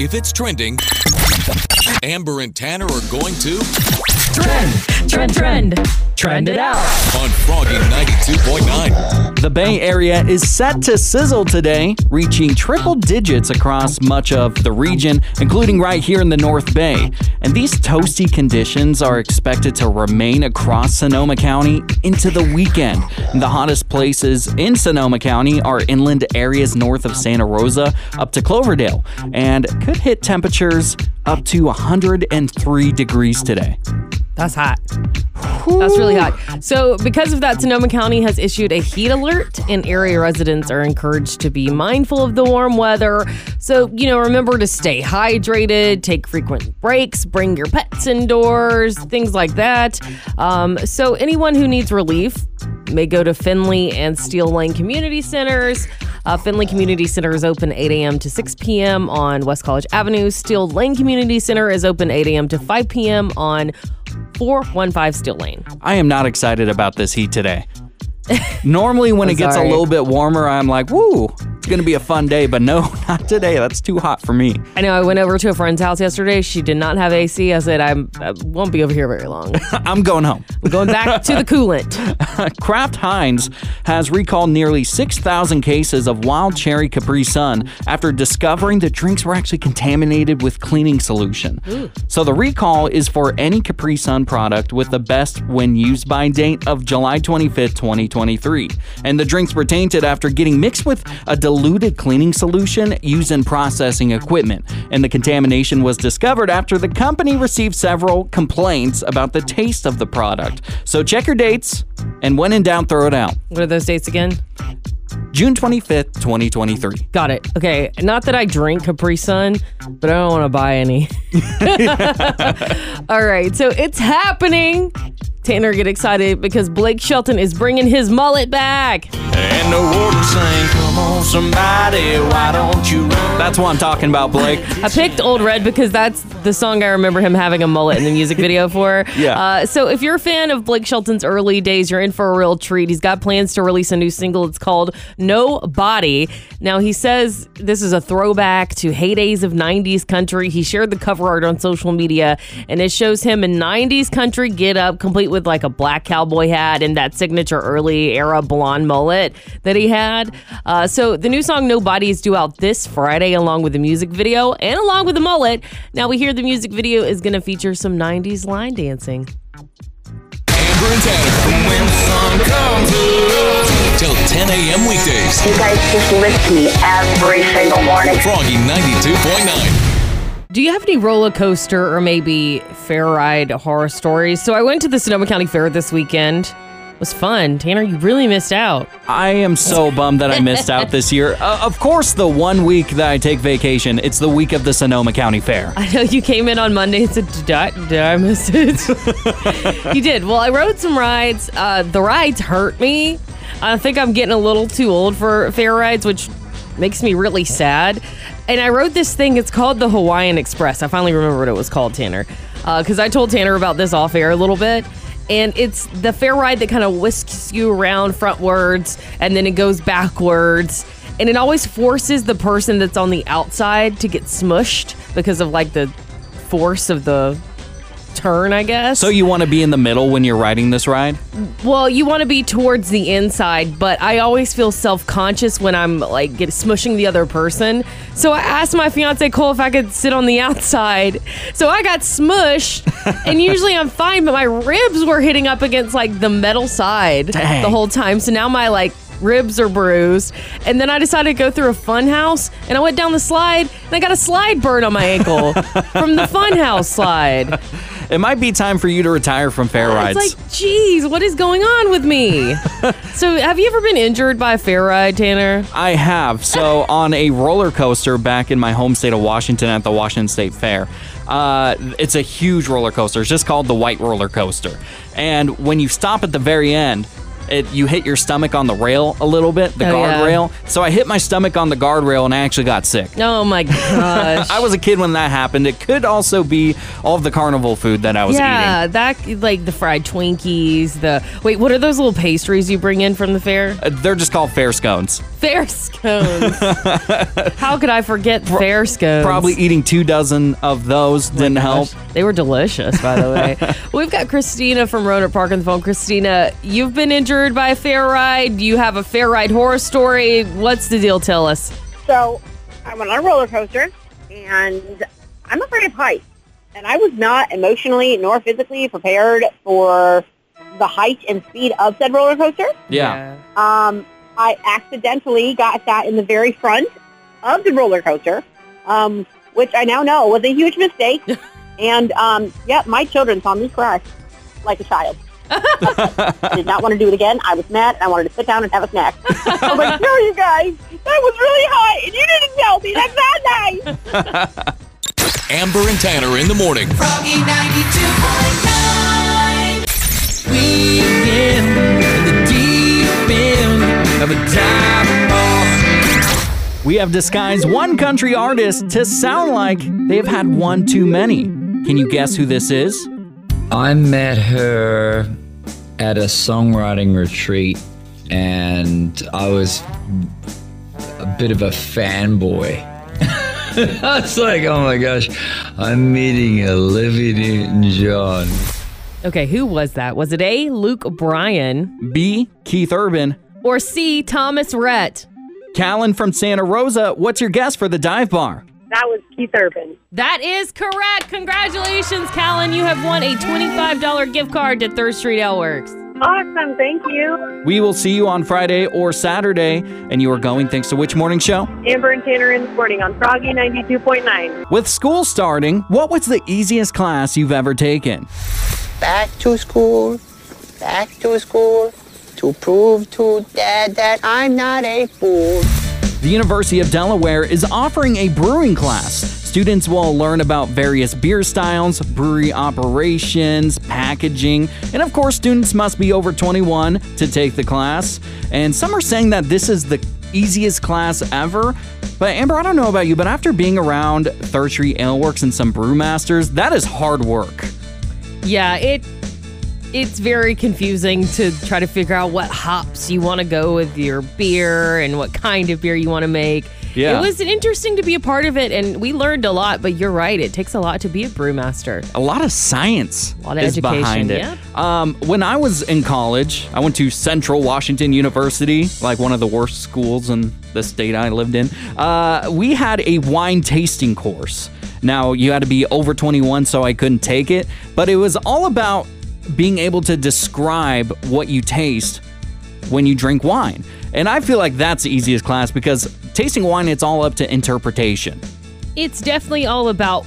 If it's trending, Amber and Tanner are going to Trend, trend, trend, trend it out. on Froggy 92.9. The Bay Area is set to sizzle today, reaching triple digits across much of the region, including right here in the North Bay. And these toasty conditions are expected to remain across Sonoma County into the weekend. The hottest places in Sonoma County are inland areas north of Santa Rosa up to Cloverdale, and could hit temperatures up to 103 degrees today. That's hot. That's really hot. So, because of that, Sonoma County has issued a heat alert, and area residents are encouraged to be mindful of the warm weather. So, you know, remember to stay hydrated, take frequent breaks, bring your pets indoors, things like that. Um, so, anyone who needs relief may go to Finley and Steele Lane Community Centers. Uh, Finley Community Center is open 8 a.m. to 6 p.m. on West College Avenue. Steele Lane Community Center is open 8 a.m. to 5 p.m. on 415 Steele Lane. I am not excited about this heat today. Normally, when I'm it gets sorry. a little bit warmer, I'm like, woo, it's going to be a fun day. But no, not today. That's too hot for me. I know I went over to a friend's house yesterday. She did not have AC. I said, I'm, I won't be over here very long. I'm going home. We're going back to the coolant. Kraft Heinz has recalled nearly 6,000 cases of wild cherry Capri Sun after discovering the drinks were actually contaminated with cleaning solution. So the recall is for any Capri Sun product with the best when used by date of July 25th, 2023. And the drinks were tainted after getting mixed with a diluted cleaning solution used in processing equipment. And the contamination was discovered after the company received several complaints about the taste of the product. So check your dates and when in doubt, throw it out. What are those dates again? June 25th, 2023. Got it. Okay. Not that I drink Capri Sun, but I don't want to buy any. All right. So it's happening. Tanner, get excited because Blake Shelton is bringing his mullet back. And the warden sang, Come on, somebody, why don't you run? That's what I'm talking about, Blake. I picked Ol' Red because that's the song I remember him having a mullet in the music video for. Yeah. Uh, so if you're a fan of Blake Shelton's early days, you're in for a real treat. He's got plans to release a new single. It's called No Body. Now, he says this is a throwback to heydays of 90s country. He shared the cover art on social media, and it shows him in 90s country get up, complete with like a black cowboy hat and that signature early era blonde mullet that he had. Uh, so the new song No Body is due out this Friday, along with the music video and along with the mullet. Now, we hear the music video is going to feature some 90s line dancing. Amber and Tanner. When the sun comes up. Till 10 a.m. weekdays. You guys just lift me every single morning. Froggy 92.9. Do you have any roller coaster or maybe fair ride horror stories? So I went to the Sonoma County Fair this weekend. It was fun. Tanner, you really missed out. I am so bummed that I missed out this year. Uh, of course, the one week that I take vacation, it's the week of the Sonoma County Fair. I know you came in on Monday and said, Did I, did I miss it? you did. Well, I rode some rides. Uh, the rides hurt me. I think I'm getting a little too old for fair rides, which makes me really sad. And I wrote this thing. It's called the Hawaiian Express. I finally remember what it was called, Tanner. Uh, because I told Tanner about this off air a little bit. And it's the fair ride that kind of whisks you around frontwards and then it goes backwards. And it always forces the person that's on the outside to get smushed because of like the force of the turn, I guess. So you want to be in the middle when you're riding this ride? Well, you want to be towards the inside, but I always feel self conscious when I'm like get, smushing the other person. So I asked my fiance Cole if I could sit on the outside. So I got smushed, and usually I'm fine, but my ribs were hitting up against like the metal side Dang. the whole time. So now my like ribs are bruised. And then I decided to go through a fun house, and I went down the slide, and I got a slide burn on my ankle from the fun house slide. It might be time for you to retire from fair rides. It's like, geez, what is going on with me? so, have you ever been injured by a fair ride, Tanner? I have. So on a roller coaster back in my home state of Washington at the Washington State Fair. Uh, it's a huge roller coaster. It's just called the White Roller Coaster. And when you stop at the very end, it, you hit your stomach on the rail a little bit, the Oh, yeah. guardrail. So I hit my stomach on the guardrail and I actually got sick. Oh my gosh. I was a kid when that happened. It could also be all of the carnival food that I was yeah, eating. Yeah, that like the fried Twinkies. The wait, what are those little pastries you bring in from the fair? Uh, They're just called fair scones. Fair scones. How could I forget fair scones? Probably eating two dozen of those didn't help. They were delicious, by the way. We've got Christina from Rohnert Park on the phone. Christina, you've been injured by a fair ride. You have a fair ride horror story. What's the deal? Tell us. So I went on a roller coaster, and I'm afraid of heights. And I was not emotionally nor physically prepared for the height and speed of said roller coaster. Yeah. Um, I accidentally got sat in the very front of the roller coaster, um, which I now know was a huge mistake. and um, yeah, my children saw me cry like a child. I did not want to do it again. I was mad and I wanted to sit down and have a snack. I was like, no, you guys, that was really high and you didn't tell me. That's not nice. Amber and Tanner in the morning. Froggy 92.9. We of a dive. We have disguised one country artist to sound like they've had one too many. Can you guess who this is? I met her at a songwriting retreat, and I was a bit of a fanboy. I was like, oh my gosh, I'm meeting Olivia Newton-John. Okay, who was that? Was it A, Luke Bryan, B. Keith Urban. Or C, Thomas Rhett? Callan from Santa Rosa, what's your guess for the dive bar? That was Keith Urban. That is correct. Congratulations, Callan. You have won a $25 gift card to Third Street Ale Works. Awesome. Thank you. We will see you on Friday or Saturday, and you are going thanks to which morning show? Amber and Tanner in the morning on Froggy 92.9. With school starting, what was the easiest class you've ever taken? back to school, back to school, to prove to dad that I'm not a fool. The University of Delaware is offering a brewing class. Students will learn about various beer styles, brewery operations, packaging, and of course, students must be over 21 to take the class. And some are saying that this is the easiest class ever. But Amber, I don't know about you, but after being around Third Street Ale Works and some brewmasters, that is hard work. Yeah, it it's very confusing to try to figure out what hops you want to go with your beer and what kind of beer you want to make. Yeah. It was interesting to be a part of it and we learned a lot, but you're right, it takes a lot to be a brewmaster. a lot of science A lot of is education, behind it. yep. Um, when I was in college, I went to Central Washington University, like one of the worst schools in the state I lived in. Uh, we had a wine tasting course. Now, you had to be over 21, so I couldn't take it, but it was all about being able to describe what you taste when you drink wine. And I feel like that's the easiest class because tasting wine, it's all up to interpretation. It's definitely all about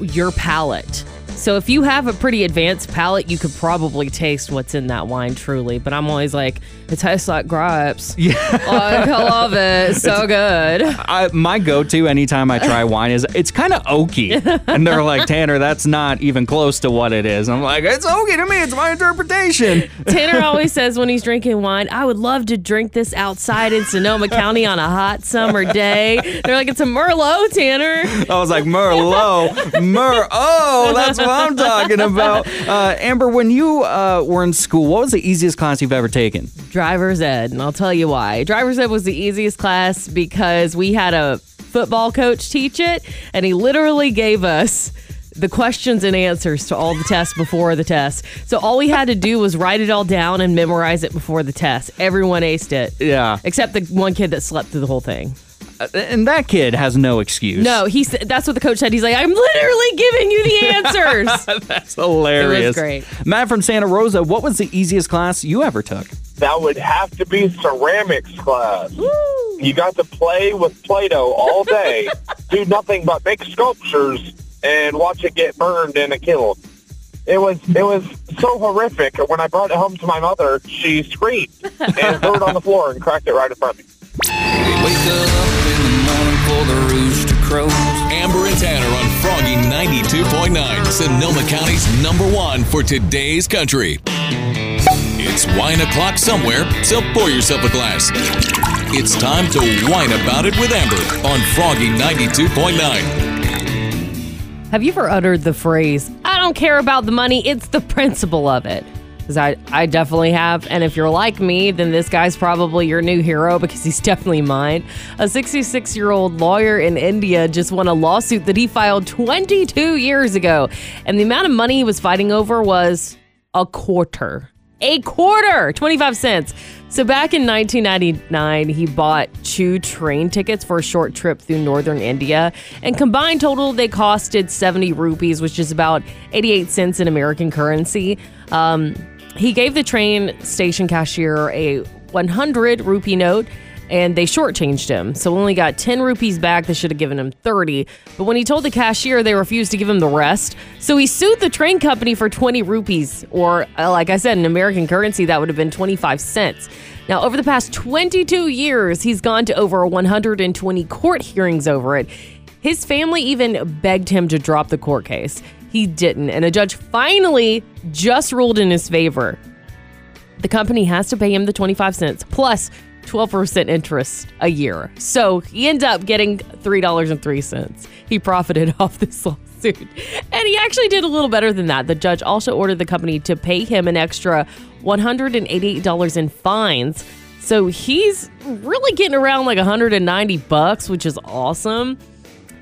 your palate. So if you have a pretty advanced palate, you could probably taste what's in that wine truly. But I'm always like, it tastes like grapes. Yeah. Like, I love it. So good. I, my go-to anytime I try wine is it's kind of oaky, and they're like, Tanner, that's not even close to what it is. I'm like, it's oaky to me. It's my interpretation. Tanner always says when he's drinking wine, I would love to drink this outside in Sonoma County on a hot summer day. They're like, it's a Merlot, Tanner. I was like, Merlot, Mer. Oh, that's what I'm talking about. Uh, Amber, when you uh, were in school, what was the easiest class you've ever taken? Driver's Ed, and I'll tell you why. Driver's Ed was the easiest class because we had a football coach teach it, and he literally gave us the questions and answers to all the tests before the test. So all we had to do was write it all down and memorize it before the test. Everyone aced it. Yeah. Except the one kid that slept through the whole thing. Uh, and that kid has no excuse. No, he said that's what the coach said. He's like, I'm literally giving you the answers. That's hilarious. It was great. Matt from Santa Rosa, what was the easiest class you ever took? That would have to be ceramics class. You got to play with Play-Doh all day, do nothing but make sculptures and watch it get burned in a kiln. It was it was so horrific. When I brought it home to my mother, she screamed and threw it on the floor and cracked it right in front of me. We wake up in the morning the rooster crows. Amber and Tanner on Froggy 92.9, Sonoma County's number one for today's country. It's wine o'clock somewhere, so pour yourself a glass. It's time to whine about it with Amber on Froggy 92.9. Have you ever uttered the phrase, I don't care about the money, it's the principle of it? Because I, I definitely have. And if you're like me, then this guy's probably your new hero because he's definitely mine. A 66 year old lawyer in India just won a lawsuit that he filed 22 years ago. And the amount of money he was fighting over was a quarter. A quarter, 25 cents. So back in 1999, he bought two train tickets for a short trip through northern India. And combined total, they costed 70 rupees, which is about 88 cents in American currency. Um, he gave the train station cashier a 100 rupee note and they shortchanged him. So only got 10 rupees back. They should have given him 30. But when he told the cashier, they refused to give him the rest. So he sued the train company for 20 rupees, or uh, like I said, in American currency, that would have been 25 cents. Now, over the past 22 years, he's gone to over 120 court hearings over it. His family even begged him to drop the court case. He didn't, and a judge finally just ruled in his favor. The company has to pay him the 25 cents plus 12% interest a year. So he ends up getting $3.03. He profited off this lawsuit. And he actually did a little better than that. The judge also ordered the company to pay him an extra $188 in fines. So he's really getting around like 190 bucks, which is awesome.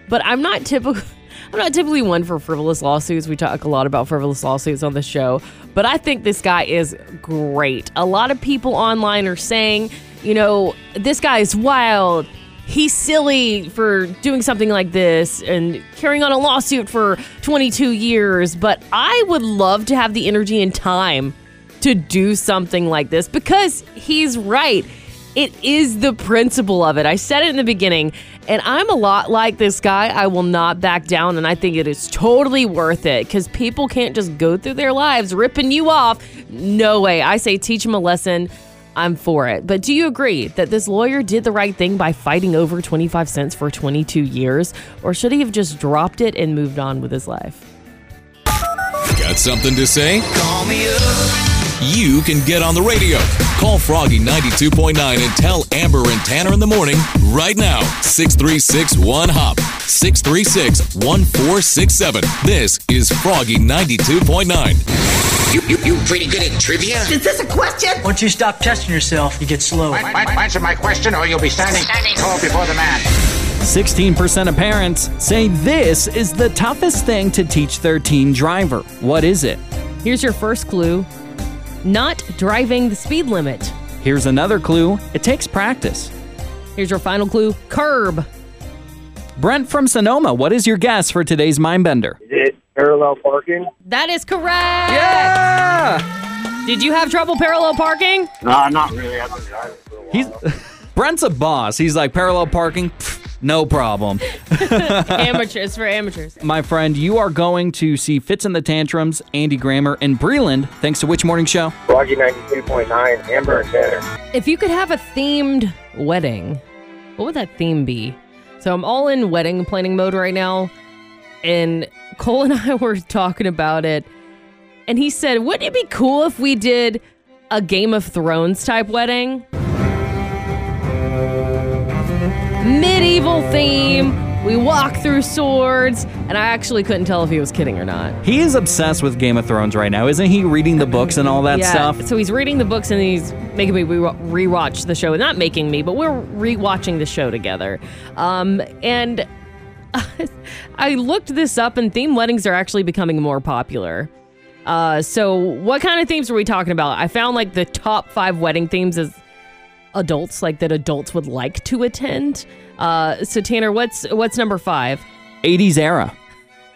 But I'm not typical I'm not typically one for frivolous lawsuits. We talk a lot about frivolous lawsuits on the show, but I think this guy is great. A lot of people online are saying, you know, this guy is wild. He's silly for doing something like this and carrying on a lawsuit for 22 years, but I would love to have the energy and time to do something like this because he's right. It is the principle of it. I said it in the beginning, and I'm a lot like this guy. I will not back down, and I think it is totally worth it because people can't just go through their lives ripping you off. No way. I say teach them a lesson. I'm for it. But do you agree that this lawyer did the right thing by fighting over 25 cents for 22 years? Or should he have just dropped it and moved on with his life? Got something to say? Call me up. You can get on the radio. Call Froggy 92.9 and tell Amber and Tanner in the morning right now. 636 1 Hop. 636 1467. This is Froggy 92.9. You, you, you pretty good at trivia? Is this a question? Once you stop testing yourself, you get slow. Answer my question or you'll be standing tall before the man. 16% of parents say this is the toughest thing to teach their teen driver. What is it? Here's your first clue not driving the speed limit. Here's another clue it takes practice. Here's your final clue curb. Brent from Sonoma, what is your guess for today's Mindbender? Is it parallel parking? That is correct. Yeah! Did you have trouble parallel parking? No, not really. I've been driving for a while. He's Brent's a boss. He's like parallel parking, pff, no problem. amateurs for amateurs. My friend, you are going to see Fitz and the Tantrums, Andy Grammer, and Breland thanks to which morning show? Froggy 92.9, Amber and Tanner. If you could have a themed wedding, what would that theme be? So I'm all in wedding planning mode right now, and Cole and I were talking about it, and he said, "Wouldn't it be cool if we did a Game of Thrones type wedding?" Medieval theme. We walk through swords, and I actually couldn't tell if he was kidding or not. He is obsessed with Game of Thrones right now, isn't he? Reading the books and all that yeah, stuff. So he's reading the books and he's making me re- rewatch the show. Not making me, but we're rewatching the show together. Um, and I looked this up, and theme weddings are actually becoming more popular. Uh, so what kind of themes are we talking about? I found like the top five wedding themes as adults, like that adults would like to attend. Uh, so Tanner, what's what's number five? 80s era.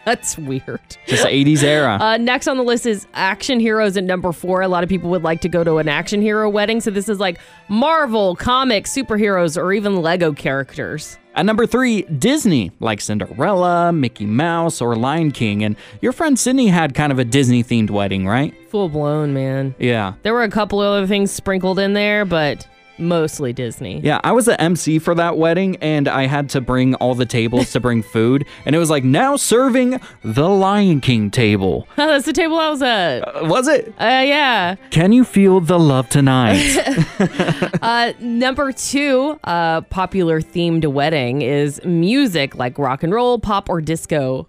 That's weird. Just 80s era. Uh, next on the list is action heroes at number four. A lot of people would like to go to an action hero wedding. So this is like Marvel, comics, superheroes, or even Lego characters. At number three, Disney, like Cinderella, Mickey Mouse, or Lion King. And your friend Sydney had kind of a Disney themed wedding, right? Full blown, man. Yeah. There were a couple other things sprinkled in there, but mostly Disney. Yeah, I was the MC for that wedding and I had to bring all the tables to bring food. And it was like, now serving the Lion King table. Oh, That's the table I was at. Uh, was it? Uh, yeah. Can you feel the love tonight? uh, number two, uh, popular themed wedding is music like rock and roll, pop, or disco.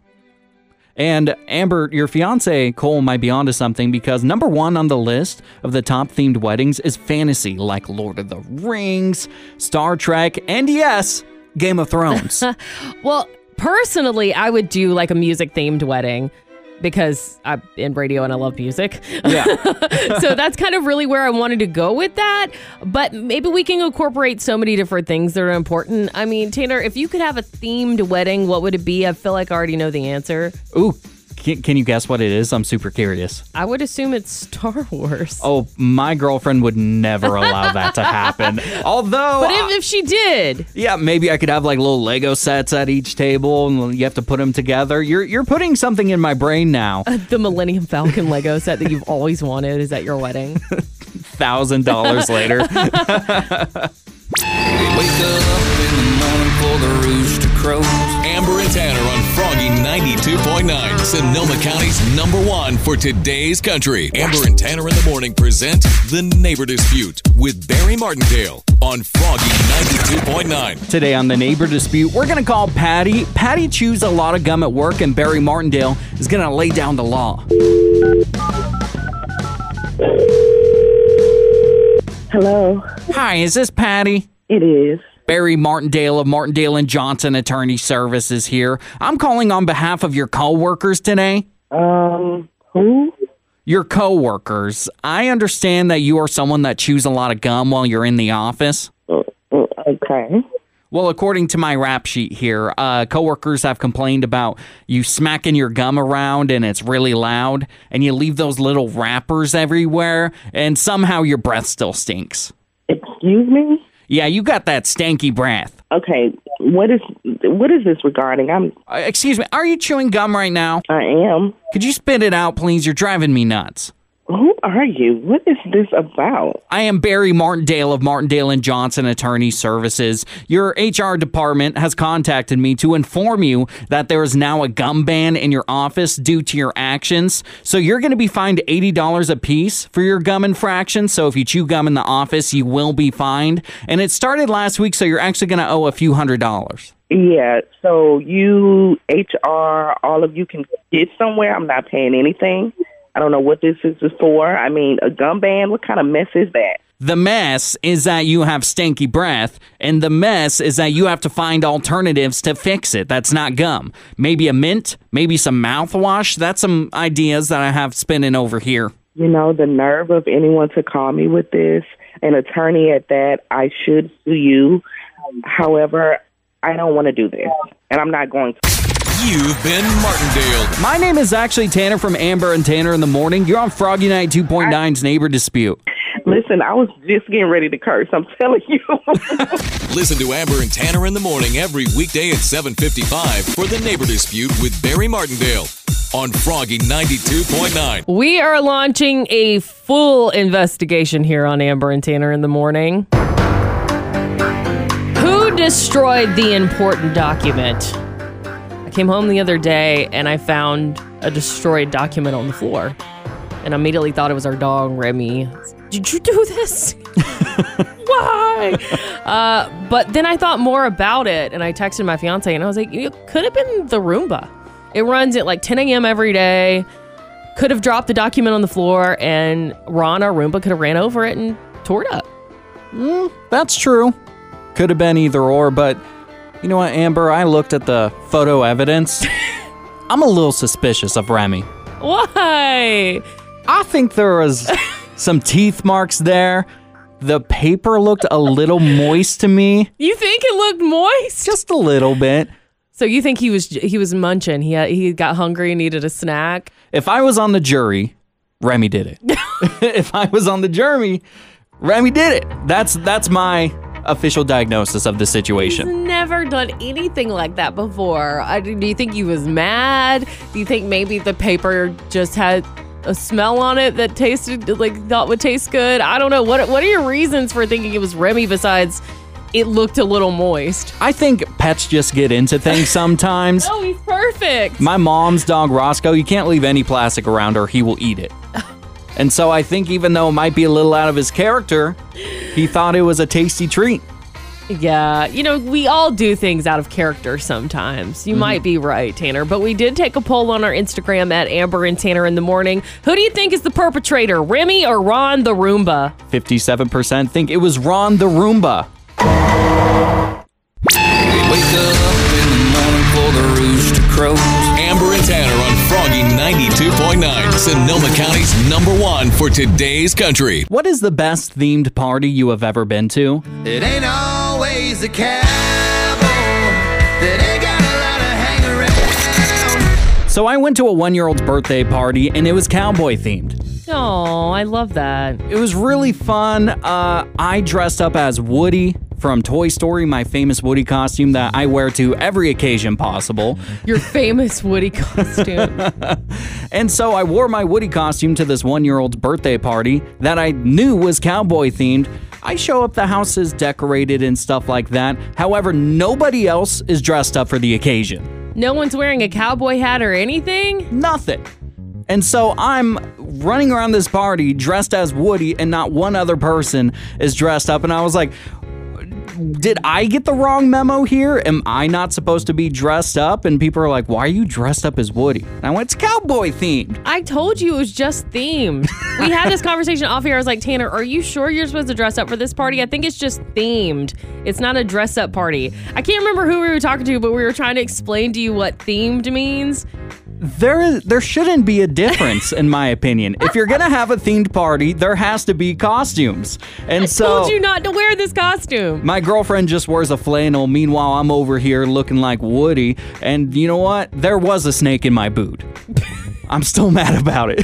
And Amber, your fiance Cole might be onto something because number one on the list of the top themed weddings is fantasy, like Lord of the Rings, Star Trek, and yes, Game of Thrones. Well, personally, I would do like a music themed wedding because I'm in radio and I love music. yeah. so that's kind of really where I wanted to go with that. But maybe we can incorporate so many different things that are important. I mean, Tanner, if you could have a themed wedding, what would it be? I feel like I already know the answer. Ooh, can, can you guess what it is? I'm super curious. I would assume it's Star Wars. Oh, my girlfriend would never allow that to happen. Although, But if, if she did, yeah, maybe I could have like little Lego sets at each table, and you have to put them together. You're you're putting something in my brain now. Uh, the Millennium Falcon Lego set that you've always wanted is at your wedding. Thousand dollars later. Wake up in the morning for the rooster crows. Amber and Tanner on Froggy 92.9, Sonoma County's number one for today's country. Amber and Tanner in the morning present The Neighbor Dispute with Barry Martindale on Froggy 92.9. Today on the neighbor dispute, we're gonna call Patty. Patty chews a lot of gum at work, and Barry Martindale is gonna lay down the law. Hello. Hi, is this Patty? It is. Barry Martindale of Martindale and Johnson Attorney Services here. I'm calling on behalf of your coworkers today. Um, who? Your coworkers. I understand that you are someone that chews a lot of gum while you're in the office. Okay. Well, according to my rap sheet here, uh, coworkers have complained about you smacking your gum around and it's really loud, and you leave those little wrappers everywhere, and somehow your breath still stinks. Excuse me? Yeah, you got that stanky breath. Okay. What is what is this regarding? I'm Uh, excuse me, are you chewing gum right now? I am. Could you spit it out, please? You're driving me nuts. Who are you? What is this about? I am Barry Martindale of Martindale and Johnson Attorney Services. Your HR department has contacted me to inform you that there is now a gum ban in your office due to your actions. So you're going to be fined $80 a piece for your gum infraction. So if you chew gum in the office, you will be fined. And it started last week, so you're actually going to owe a few hundred dollars. Yeah, so you HR, all of you can get somewhere. I'm not paying anything. I don't know what this is for. I mean, a gum band, what kind of mess is that? The mess is that you have stanky breath, and the mess is that you have to find alternatives to fix it. That's not gum. Maybe a mint, maybe some mouthwash. That's some ideas that I have spinning over here. You know, the nerve of anyone to call me with this, an attorney at that, I should sue you. However, I don't want to do this, and I'm not going to. You've been Martindale. My name is actually Tanner from Amber and Tanner in the Morning. You're on Froggy Night 2.9's Neighbor Dispute. Listen, I was just getting ready to curse. I'm telling you. Listen to Amber and Tanner in the morning every weekday at 7:55 for The Neighbor Dispute with Barry Martindale on Froggy 92.9. we are launching a full investigation here on Amber and Tanner in the morning. Who destroyed the important document? I came home the other day and I found a destroyed document on the floor. And immediately thought it was our dog, Remy. Did you do this? Why? Uh, but then I thought more about it and I texted my fiance and I was like, it could have been the Roomba. It runs at like 10 a.m. every day. Could have dropped the document on the floor and Ron, our Roomba, could have ran over it and tore it up. That's true. Could have been either or, but you know what, Amber? I looked at the photo evidence. I'm a little suspicious of Remy. Why? I think there was some teeth marks there. The paper looked a little moist to me, You think it looked moist? just a little bit. So you think he was he was munching? He had, he got hungry and needed a snack. If I was on the jury, Remy did it. if I was on the jury, Remy did it. That's that's my official diagnosis of the situation. Never done anything like that before. I, do you think he was mad? Do you think maybe the paper just had a smell on it that tasted like thought would taste good? I don't know. What what are your reasons for thinking it was Remy besides it looked a little moist? I think pets just get into things sometimes. Oh, he's perfect. My mom's dog Roscoe, you can't leave any plastic around her, he will eat it. And so I think even though it might be a little out of his character, he thought it was a tasty treat. Yeah, you know, we all do things out of character sometimes. You Mm-hmm. might be right, Tanner, but we did take a poll on our Instagram at Amber and Tanner in the morning. Who do you think is the perpetrator, Remy or Ron the Roomba? 57% think it was Ron the Roomba. Wake up in the morning for the rooster crows. Amber and Tanner on Froggy 92.9, Sonoma County's number one for today's country. What is the best themed party you have ever been to? It ain't always a cowboy that ain't got a lot of hang around. So I went to a one year old's birthday party and it was cowboy themed. Oh, I love that. It was really fun. Uh, I dressed up as Woody from Toy Story, my famous Woody costume that I wear to every occasion possible. Your famous Woody costume. And so I wore my Woody costume to this one year old's birthday party that I knew was cowboy themed. I show up, the house is decorated and stuff like that. However, nobody else is dressed up for the occasion. no one's wearing a cowboy hat or anything? Nothing. And so I'm running around this party dressed as Woody, and not one other person is dressed up. And I was like, did I get the wrong memo here? Am I not supposed to be dressed up? And people are like, why are you dressed up as Woody? And I went, it's cowboy themed. I told you it was just themed. we had this conversation off here. I was like, Tanner, are you sure you're supposed to dress up for this party? I think it's just themed. It's not a dress up party. I can't remember who we were talking to, but we were trying to explain to you what themed means. There is there shouldn't be a difference in my opinion. If you're gonna have a themed party, there has to be costumes. And so Told you not to wear this costume. My girlfriend just wears a flannel. Meanwhile, I'm over here looking like Woody. And you know what? There was a snake in my boot. I'm still mad about it.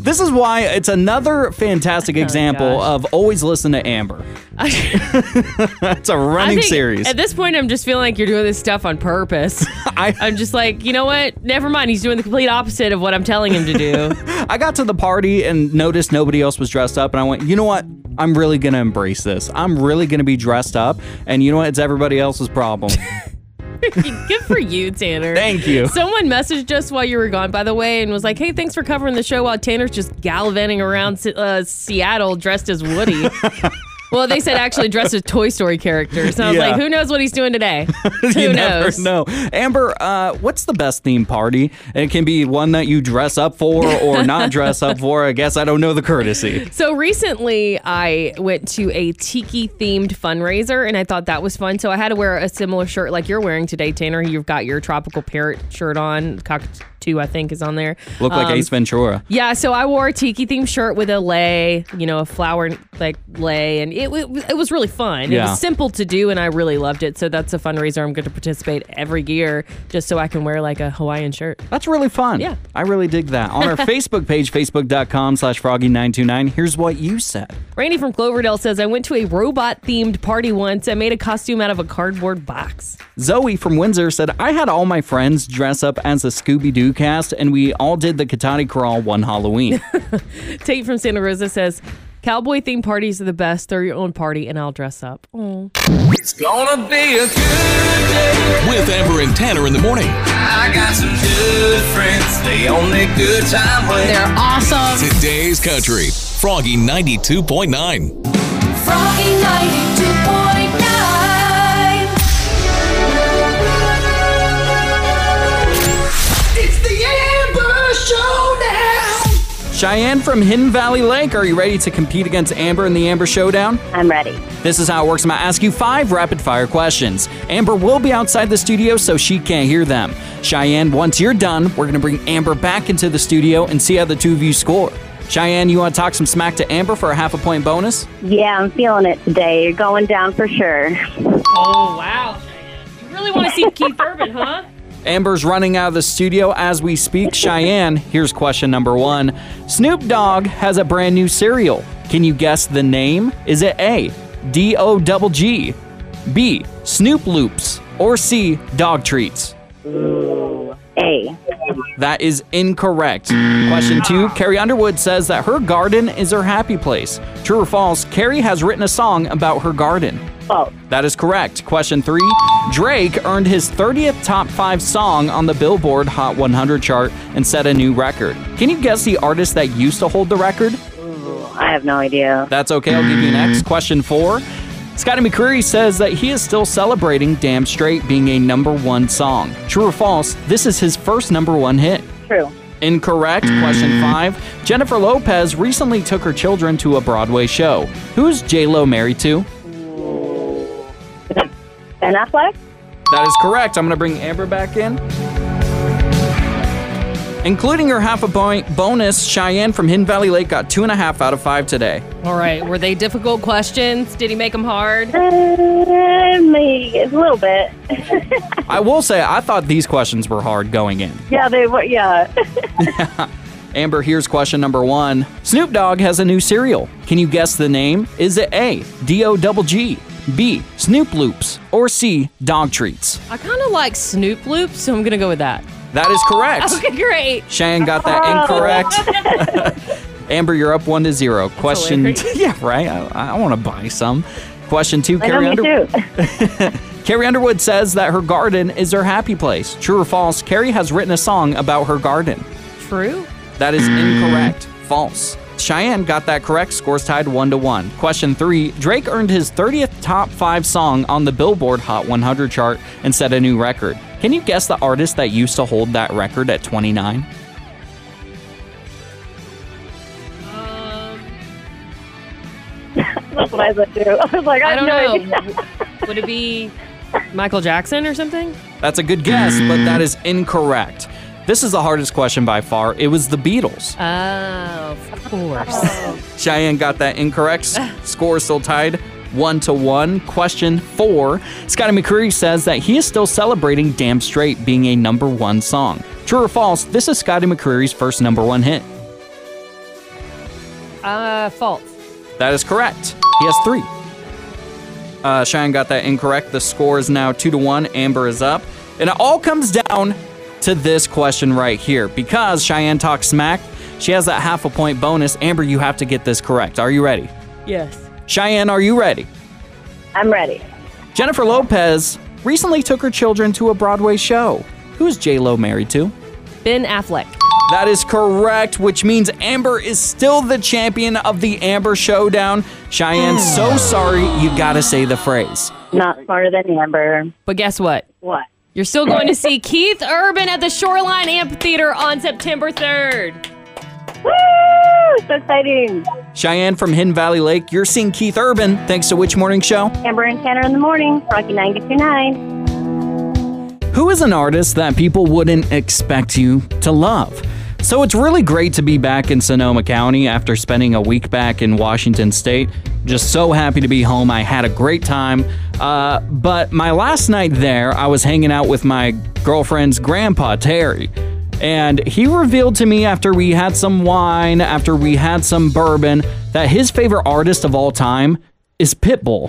this is why it's another fantastic oh, example of always listen to Amber. it's a running series. At this point, I'm just feeling like you're doing this stuff on purpose. I, I'm just like, you know what? Never mind. He's doing the complete opposite of what I'm telling him to do. I got to the party and noticed nobody else was dressed up, and I went, you know what? I'm really gonna embrace this. I'm really gonna be dressed up, and you know what? It's everybody else's problem. Good for you, Tanner. Thank you. Someone messaged us while you were gone, by the way, and was like, "Hey, thanks for covering the show while Tanner's just gallivanting around uh, Seattle dressed as Woody." well, they said actually dressed as Toy Story characters. And I was Yeah. like, "Who knows what he's doing today? Who knows?" know. Amber, uh, what's the best theme party? It can be one that you dress up for or not dress up for. I guess I don't know the courtesy. So recently, I went to a tiki themed fundraiser, and I thought that was fun. So I had to wear a similar shirt like you're wearing today, Tanner. You've got your tropical parrot shirt on. Cockatoo, I think, is on there. Look like Um, Ace Ventura. Yeah, so I wore a tiki themed shirt with a lei, you know, a flower like lei, and it, it, it was really fun. It was simple to do, and I really loved it. So that's a fundraiser I'm going to participate every year just so I can wear like a Hawaiian shirt. That's really fun. Yeah. I really dig that. On our Facebook page, facebook.com slash froggy929, here's what you said. Randy from Cloverdale says, I went to a robot themed party once. I made a costume out of a cardboard box. Zoe from Windsor said, I had all my friends dress up as a Scooby Doo cast, and we all did the Katati Crawl one Halloween. Tate from Santa Rosa says, Cowboy themed parties are the best. Throw your own party and I'll dress up. Aw. It's gonna be a good day. With Amber and Tanner in the morning. I got some good friends. They on their good time way. They're awesome. Today's country. Froggy 92.9. Froggy 92.9. Cheyenne from Hidden Valley Lake, are you ready to compete against Amber in the Amber Showdown? I'm ready. This is how it works. I'm gonna ask you five rapid fire questions. Amber will be outside the studio so she can't hear them. Cheyenne, once you're done, we're gonna bring Amber back into the studio and see how the two of you score. Cheyenne, you wanna talk some smack to Amber for a half a point bonus? Yeah, I'm feeling it today. You're going down for sure. Oh, wow. You really want to see Keith Urban, huh? Amber's running out of the studio as we speak. Cheyenne, here's question number one Snoop Dogg has a brand new cereal. Can you guess the name? Is it A, D O double G, B, Snoop Loops, or C, Dog Treats? That is incorrect. Question two Carrie Underwood says that her garden is her happy place. True or false? Carrie has written a song about her garden. False. That is correct. Question three Drake earned his 30th top five song on the Billboard Hot 100 chart and set a new record. Can you guess the artist that used to hold the record? I have no idea. That's okay. I'll give you next. Question four Scotty McCreery says that he is still celebrating Damn Strait being a number one song. True or false? This is his first number one hit. True. Incorrect. Question five. Jennifer Lopez recently took her children to a Broadway show. Who's J Lo married to? Ben Affleck? That is correct. I'm going to bring Amber back in. Including her half a point bonus, Cheyenne from Hidden Valley Lake got two and a half out of five today. All right. Were they difficult questions? Did he make them hard? Uh, maybe a little bit. I will say, I thought these questions were hard going in. yeah, they were. Yeah. Amber, here's question number one. Snoop Dogg has a new cereal. Can you guess the name? Is it A, D-O double G, B, Snoop Loops, or C, Dog Treats? I kind of like Snoop Loops, so I'm going to go with that. That is correct. Okay, great. Cheyenne got that oh. incorrect. Amber, you're up one to zero. Question, hilarious. yeah, right. I, I want to buy some. Question two, I know, Carrie me Underwood. too. Carrie Underwood says that her garden is her happy place. True or false? Carrie has written a song about her garden. True. That is mm. incorrect. False. Cheyenne got that correct. Scores tied one to one. Question three: Drake earned his 30th top five song on the Billboard Hot 100 chart and set a new record. Can you guess the artist that used to hold that record at 29? Um, That's what I said too. I was like, I, I don't have know. Would it be Michael Jackson or something? That's a good guess, but that is incorrect. This is the hardest question by far. It was the Beatles. Oh, of course. Oh. Cheyenne got that incorrect. Score is still tied one to one. Question four. Scotty McCreery says that he is still celebrating Damn Strait being a number one song. True or false? This is Scotty McCreery's first number one hit. Uh, false. That is correct. He has three. Uh, Cheyenne got that incorrect. The score is now two to one. Amber is up. And it all comes down to this question right here. Because Cheyenne talks smack, she has that half a point bonus. Amber, you have to get this correct. Are you ready? Yes. Cheyenne, are you ready? I'm ready. Jennifer Lopez recently took her children to a Broadway show. Who's J Lo married to? Ben Affleck. That is correct, which means Amber is still the champion of the Amber Showdown. Cheyenne, hmm. so sorry, you gotta say the phrase. Not smarter than Amber. But guess what? What? You're still going to see Keith Urban at the Shoreline Amphitheater on September 3rd. Woo! So exciting. Cheyenne from Hidden Valley Lake, you're seeing Keith Urban thanks to which morning show? Amber and Tanner in the morning. Froggy 92.9. Who is an artist that people wouldn't expect you to love? So it's really great to be back in Sonoma County after spending a week back in Washington State. Just so happy to be home. I had a great time. Uh, but my last night there, I was hanging out with my girlfriend's grandpa, Terry. And he revealed to me after we had some wine, after we had some bourbon, that his favorite artist of all time is Pitbull.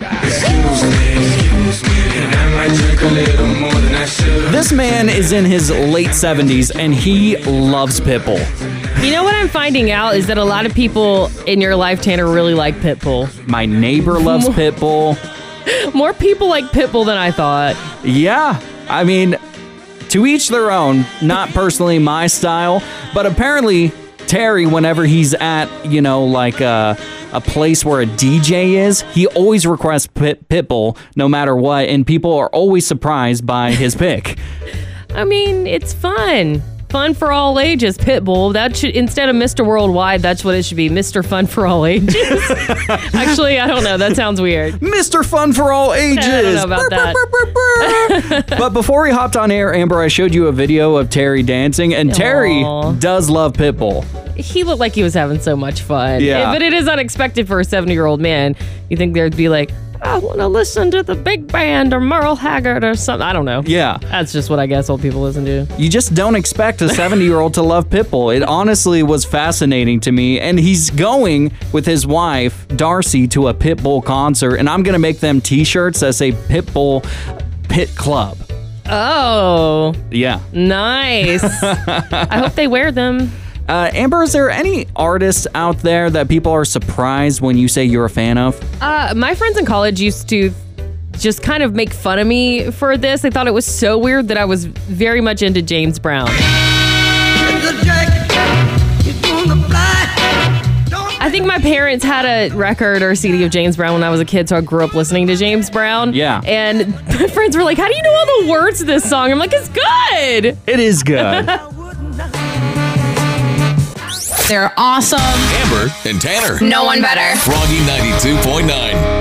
This man is in his late 70s and he loves Pitbull. You know what I'm finding out is that a lot of people in your life, Tanner, really like Pitbull. My neighbor loves Pitbull. More people like Pitbull than I thought. Yeah, I mean, to each their own. Not personally my style, but apparently Terry, whenever he's at, you know, like a, a place where a DJ is, he always requests Pit- Pitbull no matter what, and people are always surprised by his pick. I mean, it's fun. Fun for all ages, Pitbull. That should instead of Mr. Worldwide, that's what it should be, Mr. Fun for all ages. Actually, I don't know. That sounds weird. Mr. Fun for all ages. I don't know about that. but before we hopped on air, Amber, I showed you a video of Terry dancing, and Terry does love Pitbull. He looked like he was having so much fun. Yeah. But it is unexpected for a 70 year old man. You think there'd be like, I want to listen to the big band or Merle Haggard or something. I don't know. Yeah. That's just what I guess old people listen to. You just don't expect a 70 year old to love Pitbull. It honestly was fascinating to me. And he's going with his wife, Darcy, to a Pitbull concert. And I'm going to make them t shirts that say Pitbull Pit Club. Oh, Yeah. nice. I hope they wear them. Uh, Amber, is there any artists out there that people are surprised when you say you're a fan of? Uh, my friends in college used to just kind of make fun of me for this. They thought it was so weird that I was very much into James Brown. I think my parents had a record or CD of James Brown when I was a kid, so I grew up listening to James Brown. Yeah. And my friends were like, How do you know all the words to this song? I'm like, It's good. It is good. They're awesome. Amber and Tanner. No one better. Froggy 92.9.